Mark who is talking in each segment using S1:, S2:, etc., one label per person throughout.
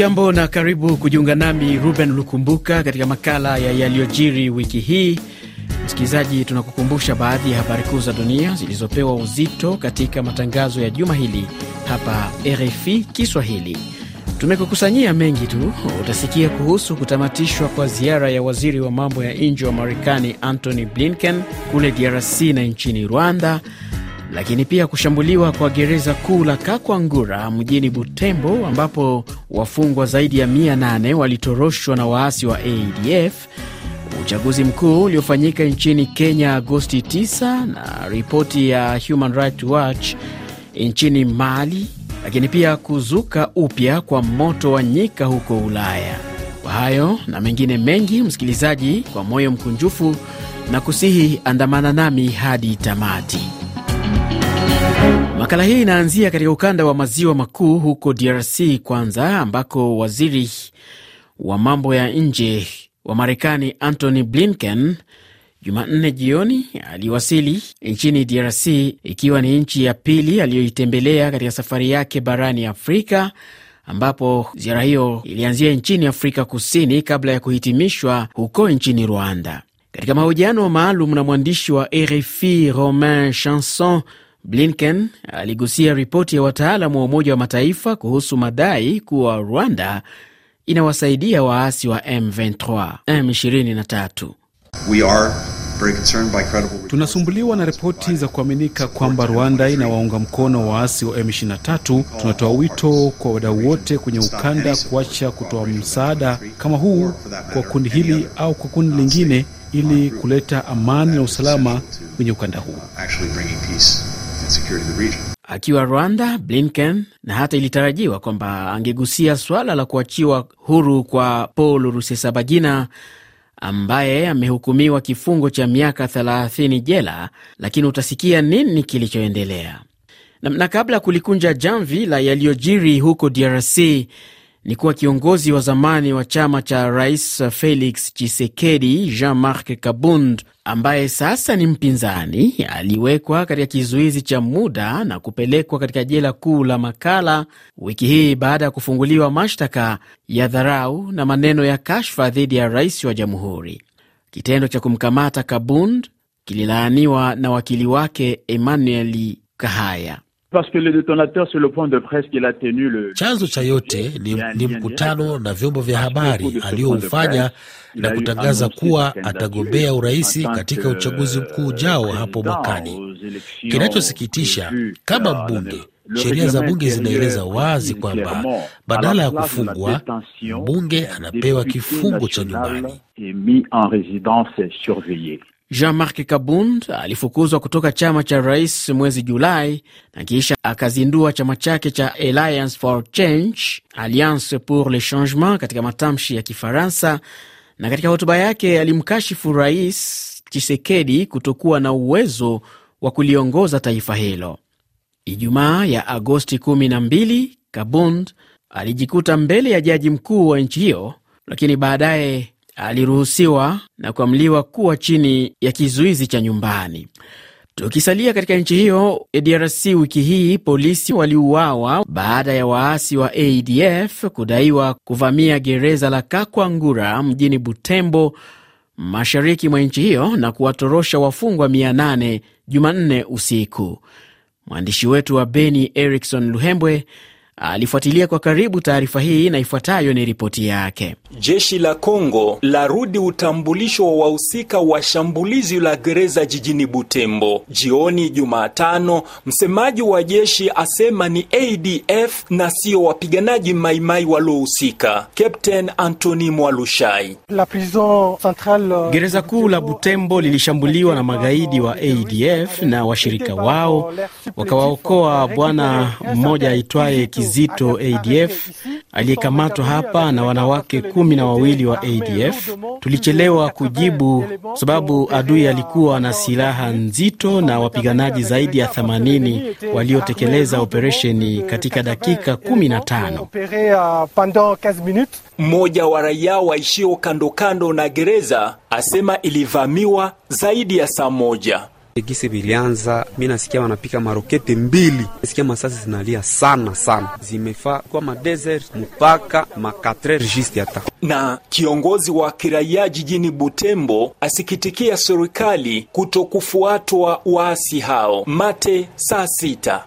S1: Hujambo na karibu kujiunga nami Ruben Lukumbuka katika makala ya yaliyojiri wiki hii. Msikilizaji, tunakukumbusha baadhi ya habari kuu za dunia zilizopewa uzito katika matangazo ya juma hili hapa RFI Kiswahili. Tumekukusanyia mengi tu. Utasikia kuhusu kutamatishwa kwa ziara ya waziri wa mambo ya nje wa Marekani Antony Blinken kule DRC na nchini Rwanda, lakini pia kushambuliwa kwa gereza kuu la Kakwangura mjini Butembo, ambapo wafungwa zaidi ya 800 walitoroshwa na waasi wa ADF, uchaguzi mkuu uliofanyika nchini Kenya Agosti 9 na ripoti ya Human Rights Watch nchini Mali, lakini pia kuzuka upya kwa moto wa nyika huko Ulaya. Kwa hayo na mengine mengi, msikilizaji, kwa moyo mkunjufu na kusihi andamana nami hadi tamati. Makala hii inaanzia katika ukanda wa maziwa makuu huko DRC kwanza, ambako waziri wa mambo ya nje wa Marekani Antony Blinken Jumanne jioni aliwasili nchini DRC ikiwa ni nchi ya pili aliyoitembelea katika safari yake barani Afrika, ambapo ziara hiyo ilianzia nchini Afrika Kusini kabla ya kuhitimishwa huko nchini Rwanda. Katika mahojiano maalum na mwandishi wa RFI Romain Chanson, Blinken aligusia ripoti ya wataalamu wa Umoja wa Mataifa kuhusu madai kuwa Rwanda inawasaidia waasi wa M23 M23.
S2: Tunasumbuliwa na ripoti za kuaminika kwamba Rwanda inawaunga mkono waasi wa M23. Tunatoa wito kwa wadau wote kwenye ukanda kuacha kutoa msaada kama huu kwa kundi hili au kwa kundi lingine ili kuleta amani na usalama kwenye ukanda huu.
S1: Akiwa Rwanda, Blinken na hata ilitarajiwa kwamba angegusia swala la kuachiwa huru kwa Paul Rusesabagina ambaye amehukumiwa kifungo cha miaka 30 jela, lakini utasikia nini kilichoendelea. Na, na kabla ya kulikunja jamvi la yaliyojiri huko DRC ni kuwa kiongozi wa zamani wa chama cha rais Felix Tshisekedi, Jean-Marc Kabund, ambaye sasa ni mpinzani, aliwekwa katika kizuizi cha muda na kupelekwa katika jela kuu la Makala wiki hii baada ya kufunguliwa mashtaka ya dharau na maneno ya kashfa dhidi ya rais wa jamhuri. Kitendo cha kumkamata Kabund kililaaniwa na wakili wake Emmanuel Kahaya.
S3: Chanzo cha yote ni, ni mkutano na vyombo vya habari aliyoufanya na kutangaza kuwa atagombea uraisi katika uchaguzi mkuu ujao hapo mwakani. Kinachosikitisha, kama mbunge, sheria za bunge zinaeleza wazi kwamba badala ya kufungwa, mbunge anapewa kifungo cha nyumbani.
S1: Jean-Marc Kabund alifukuzwa kutoka chama cha rais mwezi Julai na kisha akazindua chama chake cha Alliance for Change, Alliance pour le Changement katika matamshi ya Kifaransa, na katika hotuba yake alimkashifu Rais Chisekedi kutokuwa na uwezo wa kuliongoza taifa hilo. Ijumaa ya Agosti 12 Kabund alijikuta mbele ya jaji mkuu wa nchi hiyo, lakini baadaye aliruhusiwa na kuamliwa kuwa chini ya kizuizi cha nyumbani. Tukisalia katika nchi hiyo ya DRC, wiki hii polisi waliuawa baada ya waasi wa ADF kudaiwa kuvamia gereza la Kakwangura mjini Butembo, mashariki mwa nchi hiyo na kuwatorosha wafungwa 800 Jumanne usiku. Mwandishi wetu wa Beni Erikson Luhembwe alifuatilia kwa karibu taarifa hii na ifuatayo ni ripoti yake.
S4: Jeshi la Kongo larudi utambulisho wa wahusika wa shambulizi la gereza jijini Butembo jioni Jumatano. Msemaji wa jeshi asema ni ADF na sio wapiganaji maimai waliohusika. Captain Anthony Mwalushai:
S1: gereza kuu la Butembo lilishambuliwa na magaidi wa ADF na washirika wao, wakawaokoa bwana mmoja aitwaye Kizito ADF aliyekamatwa hapa na wanawake kumi na wawili wa ADF. Tulichelewa kujibu sababu adui alikuwa na silaha nzito na wapiganaji zaidi ya 80 waliotekeleza operesheni katika dakika 15.
S4: Mmoja wa raia waishio kando kando na gereza asema ilivamiwa zaidi ya saa moja.
S5: Gisi vilianza, mi nasikia wanapika marokete mbili, nasikia masasi zinalia sana sana, zimefaa kwa madesert mpaka makatrer juste hata
S4: na kiongozi wa kiraia jijini Butembo asikitikia serikali kuto kufuatwa waasi hao. Mate saa sita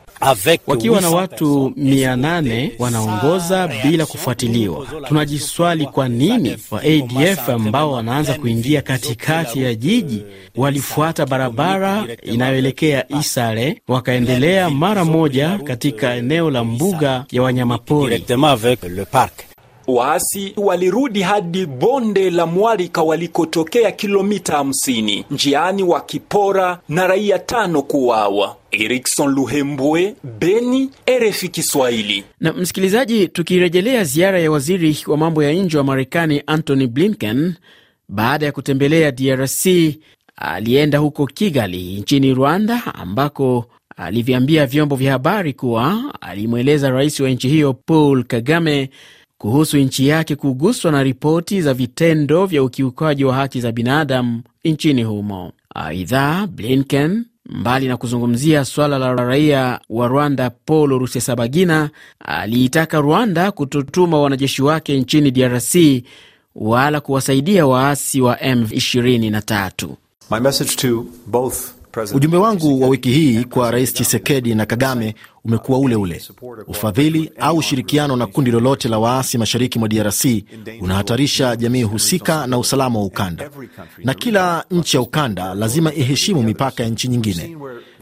S1: wakiwa na watu mia nane wanaongoza bila kufuatiliwa. Tunajiswali kwa nini wa ADF ambao wanaanza kuingia katikati ya jiji walifuata barabara inayoelekea Isare wakaendelea mara moja katika eneo la mbuga ya wanyamapori.
S4: Waasi walirudi hadi bonde la Mwarika walikotokea kilomita 50 njiani, wakipora na raia tano kuwawa. Erikson Luhembwe, Beni, RFI Kiswahili.
S1: Na msikilizaji, tukirejelea ziara ya waziri wa mambo ya nje wa Marekani Antony Blinken baada ya kutembelea DRC, alienda huko Kigali nchini Rwanda, ambako alivyambia vyombo vya habari kuwa alimweleza rais wa nchi hiyo Paul Kagame kuhusu nchi yake kuguswa na ripoti za vitendo vya ukiukaji wa haki za binadamu nchini humo. Aidha, Blinken mbali na kuzungumzia swala la raia wa Rwanda Paul Rusesabagina, aliitaka Rwanda kutotuma wanajeshi wake nchini DRC wala kuwasaidia waasi wa M23.
S6: Ujumbe wangu wa wiki hii kwa Rais Chisekedi na Kagame umekuwa ule ule. Ufadhili au ushirikiano na kundi lolote la waasi mashariki mwa DRC unahatarisha jamii husika na usalama wa ukanda, na kila nchi ya ukanda lazima iheshimu mipaka ya nchi nyingine.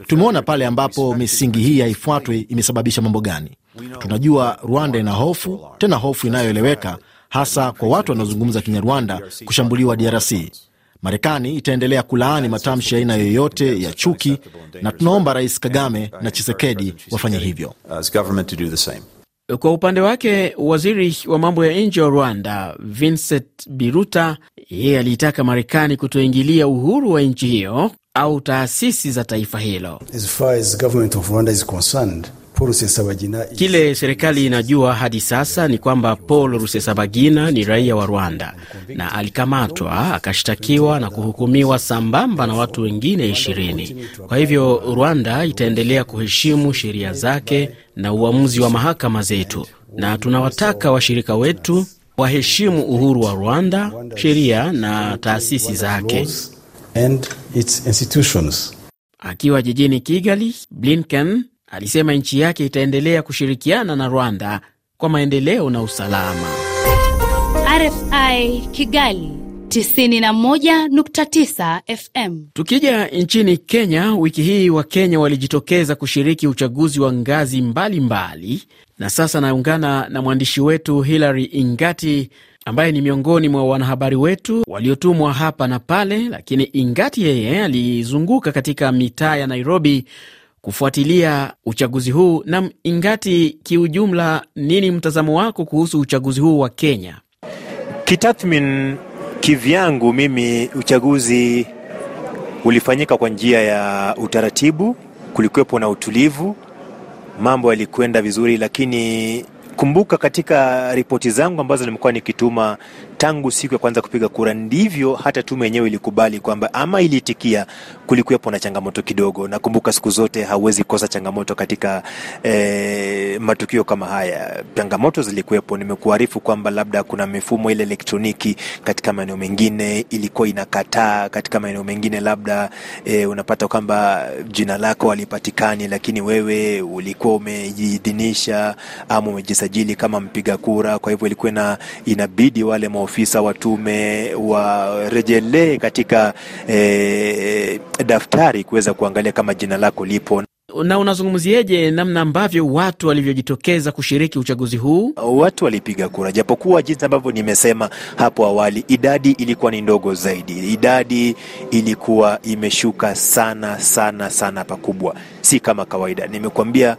S6: Tumeona pale ambapo misingi hii haifuatwi imesababisha mambo gani. Tunajua Rwanda ina hofu, tena hofu inayoeleweka, hasa kwa watu wanaozungumza Kinyarwanda kushambuliwa DRC. Marekani itaendelea kulaani matamshi ya aina yoyote ya chuki, na tunaomba Rais Kagame na Chisekedi wafanye hivyo.
S1: Kwa upande wake, waziri wa mambo ya nje wa Rwanda Vincent Biruta, yeye aliitaka Marekani kutoingilia uhuru wa nchi hiyo au taasisi za taifa hilo. Kile serikali inajua hadi sasa ni kwamba Paul Rusesabagina ni raia wa Rwanda na alikamatwa akashtakiwa na kuhukumiwa sambamba na watu wengine ishirini. Kwa hivyo Rwanda itaendelea kuheshimu sheria zake na uamuzi wa mahakama zetu, na tunawataka washirika wetu waheshimu uhuru wa Rwanda, sheria na taasisi zake. Akiwa jijini Kigali, Blinken alisema nchi yake itaendelea kushirikiana na Rwanda kwa maendeleo na usalama.
S7: RFI Kigali 91.9 FM.
S1: Tukija nchini Kenya, wiki hii Wakenya walijitokeza kushiriki uchaguzi wa ngazi mbalimbali mbali. Na sasa naungana na mwandishi wetu Hilary Ingati ambaye ni miongoni mwa wanahabari wetu waliotumwa hapa na pale, lakini Ingati yeye alizunguka katika mitaa ya Nairobi kufuatilia uchaguzi huu. Na Ingati, kiujumla, nini mtazamo wako kuhusu uchaguzi huu wa Kenya?
S8: Kitathmin kivyangu mimi, uchaguzi ulifanyika kwa njia ya utaratibu, kulikuwepo na utulivu, mambo yalikwenda vizuri, lakini kumbuka, katika ripoti zangu ambazo nimekuwa nikituma tangu siku ya kwanza kupiga kura, ndivyo hata tume yenyewe ilikubali kwamba ama iliitikia kulikuwepo na changamoto kidogo. Nakumbuka siku zote hauwezi kosa changamoto katika e, matukio kama haya. Changamoto zilikuwepo. Nimekuarifu kwamba labda kuna mifumo ile elektroniki katika maeneo mengine ilikuwa inakataa, katika maeneo mengine labda e, unapata kwamba jina lako halipatikani, lakini wewe ulikuwa umejiidhinisha ama umejisajili kama mpiga kura, kwa hivyo ilikuwa na inabidi wale maofisa wa tume warejelee katika eh, daftari kuweza kuangalia kama jina lako lipo.
S1: Na unazungumziaje namna ambavyo watu walivyojitokeza kushiriki uchaguzi huu?
S8: Watu walipiga kura, japokuwa jinsi ambavyo nimesema hapo awali, idadi ilikuwa ni ndogo zaidi. Idadi ilikuwa imeshuka sana sana sana pakubwa, si kama kawaida. Nimekuambia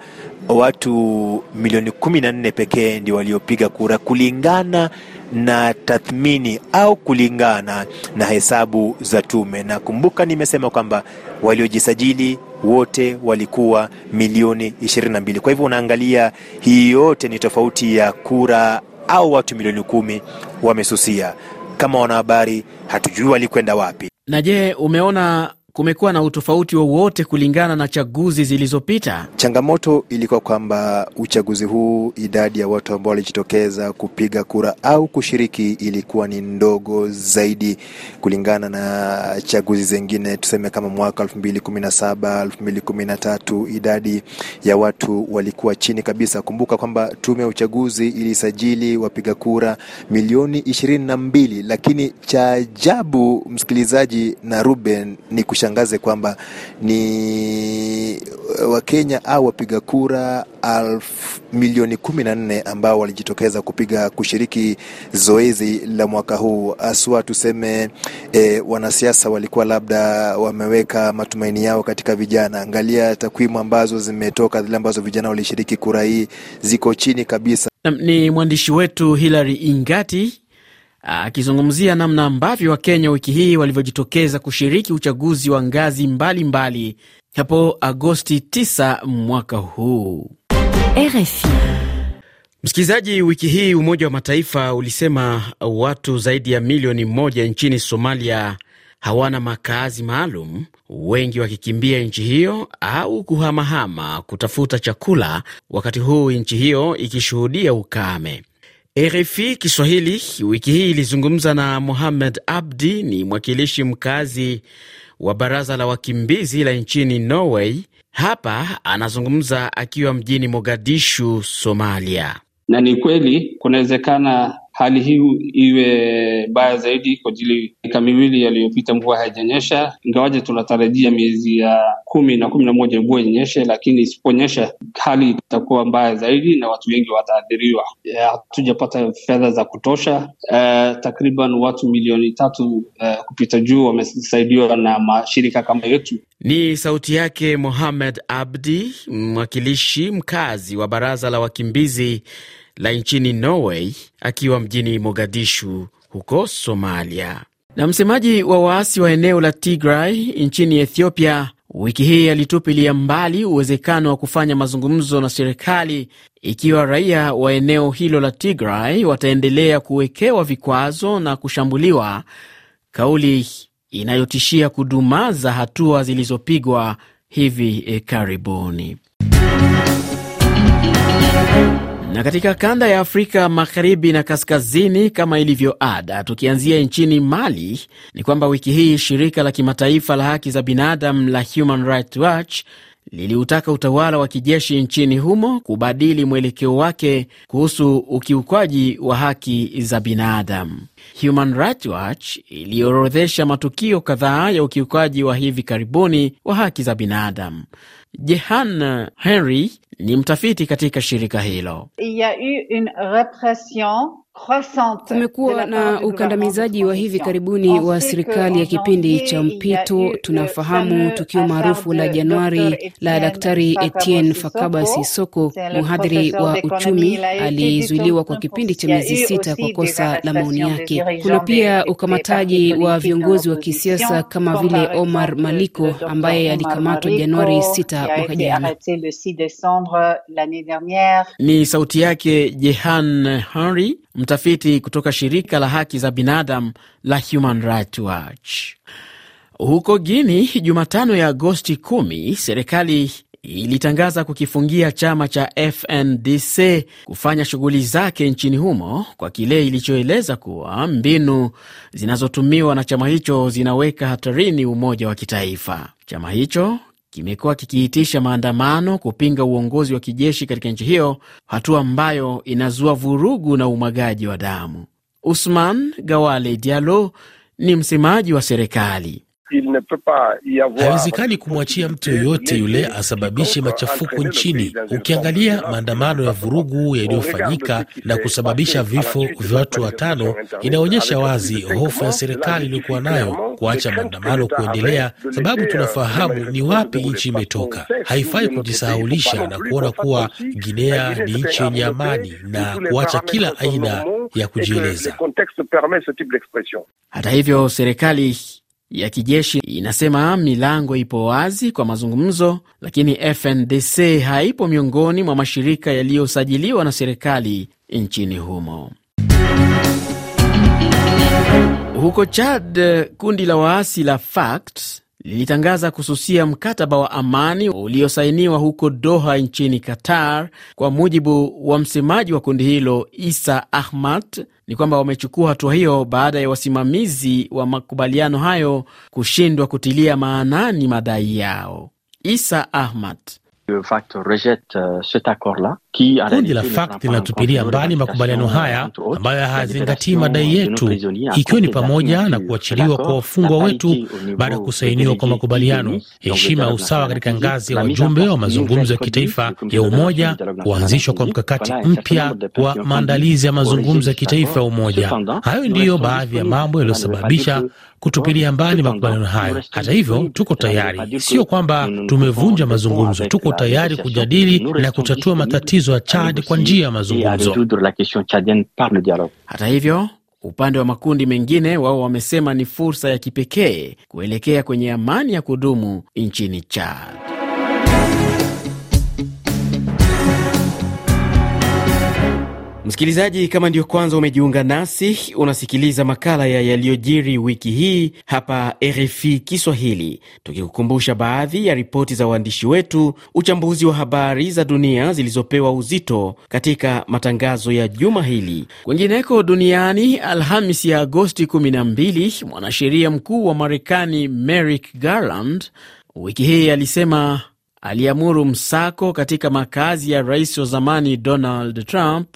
S8: watu milioni kumi na nne pekee ndio waliopiga kura kulingana na tathmini au kulingana na hesabu za tume. Na kumbuka, nimesema kwamba waliojisajili wote walikuwa milioni 22. Kwa hivyo unaangalia, hii yote ni tofauti ya kura au watu milioni kumi wamesusia. Kama wanahabari, hatujui walikwenda wapi.
S1: Na je, umeona kumekuwa na utofauti wowote kulingana na chaguzi zilizopita?
S8: Changamoto ilikuwa kwamba uchaguzi huu idadi ya watu ambao walijitokeza kupiga kura au kushiriki ilikuwa ni ndogo zaidi kulingana na chaguzi zingine, tuseme kama mwaka elfu mbili kumi na saba elfu mbili kumi na tatu idadi ya watu walikuwa chini kabisa. Kumbuka kwamba tume ya uchaguzi ilisajili wapiga kura milioni ishirini na mbili, lakini cha ajabu msikilizaji na Ruben, ni kushangaze kwamba ni Wakenya au wapiga kura milioni kumi na nne ambao walijitokeza kupiga kushiriki zoezi la mwaka huu aswa tuseme e, wanasiasa walikuwa labda wameweka matumaini yao katika vijana. Angalia takwimu ambazo zimetoka, zile ambazo vijana walishiriki kura hii ziko chini kabisa.
S1: Ni mwandishi wetu Hilary Ingati akizungumzia namna ambavyo Wakenya wiki hii walivyojitokeza kushiriki uchaguzi wa ngazi mbalimbali mbali hapo Agosti 9 mwaka huu.
S7: RFI.
S1: Msikilizaji, wiki hii Umoja wa Mataifa ulisema watu zaidi ya milioni moja nchini Somalia hawana makazi maalum, wengi wakikimbia nchi hiyo au kuhamahama kutafuta chakula, wakati huu nchi hiyo ikishuhudia ukame. RFI Kiswahili wiki hii ilizungumza na Mohamed Abdi, ni mwakilishi mkazi wa baraza la wakimbizi la nchini Norway. Hapa anazungumza akiwa mjini Mogadishu, Somalia.
S9: Na ni kweli kunawezekana hali hii iwe mbaya zaidi kwa ajili miaka miwili yaliyopita mvua haijanyesha, ingawaje tunatarajia miezi ya kumi na kumi na moja mvua inyeshe, lakini isiponyesha hali itakuwa mbaya zaidi na watu wengi wataathiriwa. Hatujapata fedha za kutosha. Uh, takriban watu milioni tatu uh, kupita juu wamesaidiwa na mashirika kama yetu.
S1: Ni sauti yake Mohamed Abdi, mwakilishi mkazi wa baraza la wakimbizi la nchini Norway akiwa mjini Mogadishu huko Somalia. Na msemaji wa waasi wa eneo la Tigray nchini Ethiopia wiki hii alitupilia mbali uwezekano wa kufanya mazungumzo na serikali ikiwa raia wa eneo hilo la Tigray wataendelea kuwekewa vikwazo na kushambuliwa, kauli inayotishia kudumaza hatua zilizopigwa hivi karibuni. Na katika kanda ya Afrika magharibi na kaskazini, kama ilivyo ada, tukianzia nchini Mali, ni kwamba wiki hii shirika la kimataifa la haki za binadamu la Human Rights Watch liliutaka utawala wa kijeshi nchini humo kubadili mwelekeo wake kuhusu ukiukwaji wa haki za binadamu. Human Rights Watch iliorodhesha matukio kadhaa ya ukiukaji wa hivi karibuni wa haki za binadamu. Jehan Henry ni mtafiti katika shirika hilo.
S10: Kumekuwa na ukandamizaji wa hivi karibuni wa serikali ya kipindi cha mpito. Tunafahamu tukio maarufu la Januari la Daktari Etienne Fakaba Sisoko, mhadhiri wa uchumi, alizuiliwa kwa kipindi cha miezi sita kwa kosa la maoni yake. Kuna pia ukamataji wa viongozi wa kisiasa kama vile Omar Maliko ambaye alikamatwa Januari 6 mwaka jana.
S1: Ni sauti yake Jehan Henry, mtafiti kutoka shirika la haki za binadamu la Human Rights Watch. Huko Guini, Jumatano ya Agosti 10 serikali ilitangaza kukifungia chama cha FNDC kufanya shughuli zake nchini humo kwa kile ilichoeleza kuwa mbinu zinazotumiwa na chama hicho zinaweka hatarini umoja wa kitaifa. Chama hicho kimekuwa kikiitisha maandamano kupinga uongozi wa kijeshi katika nchi hiyo, hatua ambayo inazua vurugu na umwagaji wa damu. Usman Gawale Diallo ni msemaji wa serikali.
S3: Haiwezekani kumwachia mtu yoyote yule asababishe machafuko nchini. Ukiangalia maandamano ya vurugu yaliyofanyika na kusababisha vifo vya watu watano, inaonyesha wazi hofu ya serikali iliyokuwa nayo kuacha maandamano kuendelea, sababu tunafahamu ni wapi nchi imetoka. Haifai kujisahaulisha na kuona kuwa Guinea ni nchi yenye amani na kuacha kila aina ya kujieleza.
S1: Hata hivyo serikali ya kijeshi inasema milango ipo wazi kwa mazungumzo, lakini FNDC haipo miongoni mwa mashirika yaliyosajiliwa na serikali nchini humo. Huko Chad, kundi la waasi la FACT lilitangaza kususia mkataba wa amani uliosainiwa huko Doha nchini Qatar. Kwa mujibu wa msemaji wa kundi hilo Isa Ahmad, ni kwamba wamechukua hatua hiyo baada ya wasimamizi wa makubaliano hayo kushindwa kutilia maanani madai yao. Isa Ahmad
S3: Kundi la FACT linatupilia mbali makubaliano haya ambayo hayazingatii madai yetu, ikiwa ni pamoja na kuachiliwa kwa wafungwa wetu baada ya kusainiwa kwa makubaliano, heshima ya usawa katika ngazi ya wajumbe wa mazungumzo ya kitaifa ya umoja, kuanzishwa kwa mkakati mpya wa maandalizi ya mazungumzo ya kitaifa ya umoja. Hayo ndiyo baadhi ya mambo yaliyosababisha kutupilia mbali makubaliano hayo. Hata hivyo, tuko tayari, sio kwamba tumevunja mazungumzo. Tuko tayari kujadili na kutatua matatizo ya Chad kwa njia ya mazungumzo.
S1: Hata hivyo, upande wa makundi mengine wao wamesema ni fursa ya kipekee kuelekea kwenye amani ya kudumu nchini Chad. Msikilizaji, kama ndiyo kwanza umejiunga nasi, unasikiliza makala ya yaliyojiri wiki hii hapa RFI Kiswahili, tukikukumbusha baadhi ya ripoti za waandishi wetu, uchambuzi wa habari za dunia zilizopewa uzito katika matangazo ya juma hili. Kwengineko duniani, Alhamis ya Agosti 12, mwanasheria mkuu wa Marekani Merrick Garland wiki hii alisema aliamuru msako katika makazi ya rais wa zamani Donald Trump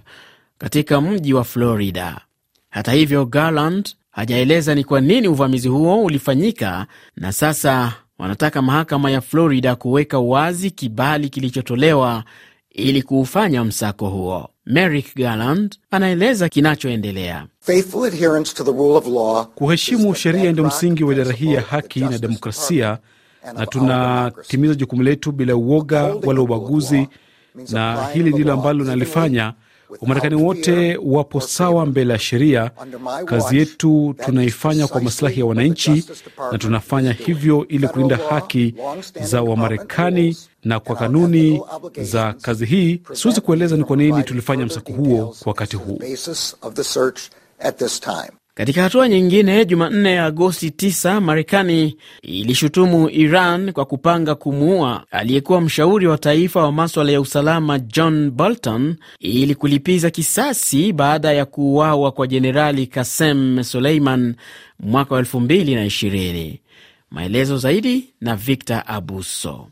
S1: katika mji wa Florida. Hata hivyo, Garland hajaeleza ni kwa nini uvamizi huo ulifanyika, na sasa wanataka mahakama ya Florida kuweka wazi kibali kilichotolewa ili kuufanya msako huo. Merrick Garland anaeleza kinachoendelea.
S2: Kuheshimu sheria ndio msingi wa idara hii ya haki na demokrasia, na tunatimiza jukumu letu bila uoga wala ubaguzi, na hili ndilo ambalo nalifanya Wamarekani wote wapo sawa mbele ya sheria. Kazi yetu tunaifanya kwa masilahi ya wananchi, na tunafanya hivyo ili kulinda haki za Wamarekani na kwa kanuni za kazi hii. Siwezi kueleza ni kwa nini tulifanya msako huo kwa wakati huu.
S1: Katika hatua nyingine, Jumanne ya Agosti 9, Marekani ilishutumu Iran kwa kupanga kumuua aliyekuwa mshauri wa taifa wa maswala ya usalama John Bolton ili kulipiza kisasi baada ya kuuawa kwa Jenerali Kasem Suleiman mwaka wa 2020. Maelezo zaidi na Victor Abuso.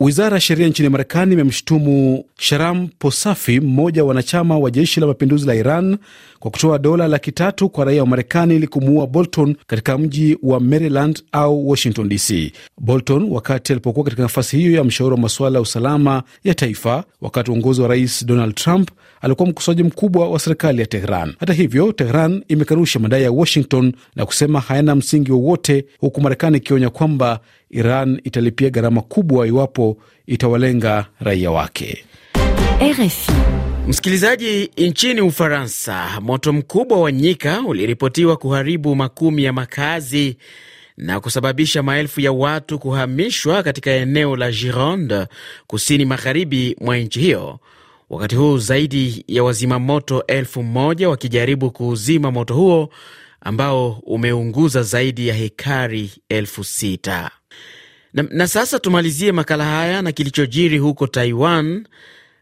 S2: Wizara ya sheria nchini Marekani imemshutumu Sharam Posafi, mmoja wa wanachama wa jeshi la mapinduzi la Iran, kwa kutoa dola laki tatu kwa raia wa Marekani ili kumuua Bolton katika mji wa Maryland au Washington DC. Bolton, wakati alipokuwa katika nafasi hiyo ya mshauri wa masuala ya usalama ya taifa wakati wa uongozi wa Rais Donald Trump, alikuwa mkosoaji mkubwa wa serikali ya Tehran. Hata hivyo, Tehran imekanusha madai ya Washington na kusema hayana msingi wowote, huku Marekani ikionya kwamba Iran italipia gharama kubwa iwapo itawalenga raia wake.
S7: RFI.
S1: Msikilizaji, nchini Ufaransa, moto mkubwa wa nyika uliripotiwa kuharibu makumi ya makazi na kusababisha maelfu ya watu kuhamishwa katika eneo la Gironde, kusini magharibi mwa nchi hiyo, wakati huu zaidi ya wazima moto elfu moja wakijaribu kuuzima moto huo ambao umeunguza zaidi ya hekari elfu sita. Na, na sasa tumalizie makala haya na kilichojiri huko Taiwan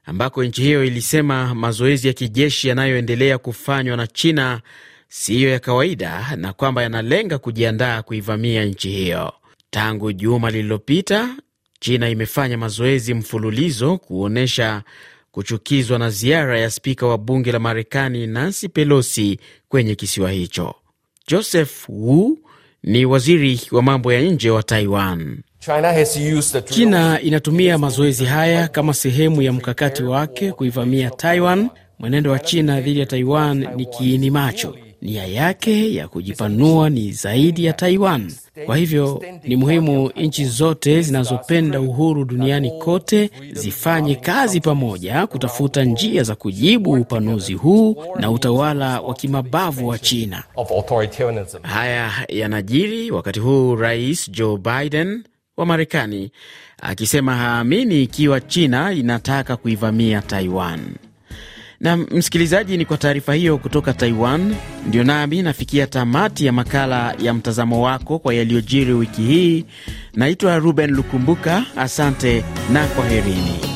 S1: ambako nchi hiyo ilisema mazoezi ya kijeshi yanayoendelea kufanywa na China siyo ya kawaida na kwamba yanalenga kujiandaa kuivamia nchi hiyo. Tangu juma lililopita, China imefanya mazoezi mfululizo kuonyesha kuchukizwa na ziara ya spika wa bunge la Marekani Nancy Pelosi kwenye kisiwa hicho. Joseph Wu ni waziri wa mambo ya nje wa Taiwan. China inatumia mazoezi haya kama sehemu ya mkakati wake kuivamia Taiwan. Mwenendo wa China dhidi ya Taiwan ni kiini macho. Nia yake ya kujipanua ni zaidi ya Taiwan. Kwa hivyo ni muhimu nchi zote zinazopenda uhuru duniani kote zifanye kazi pamoja kutafuta njia za kujibu upanuzi huu na utawala wa kimabavu wa China. Haya yanajiri wakati huu Rais Joe Biden wa Marekani akisema haamini ikiwa China inataka kuivamia Taiwan. Na msikilizaji, ni kwa taarifa hiyo kutoka Taiwan ndio nami nafikia tamati ya makala ya mtazamo wako kwa yaliyojiri wiki hii. Naitwa Ruben Lukumbuka, asante na kwaherini.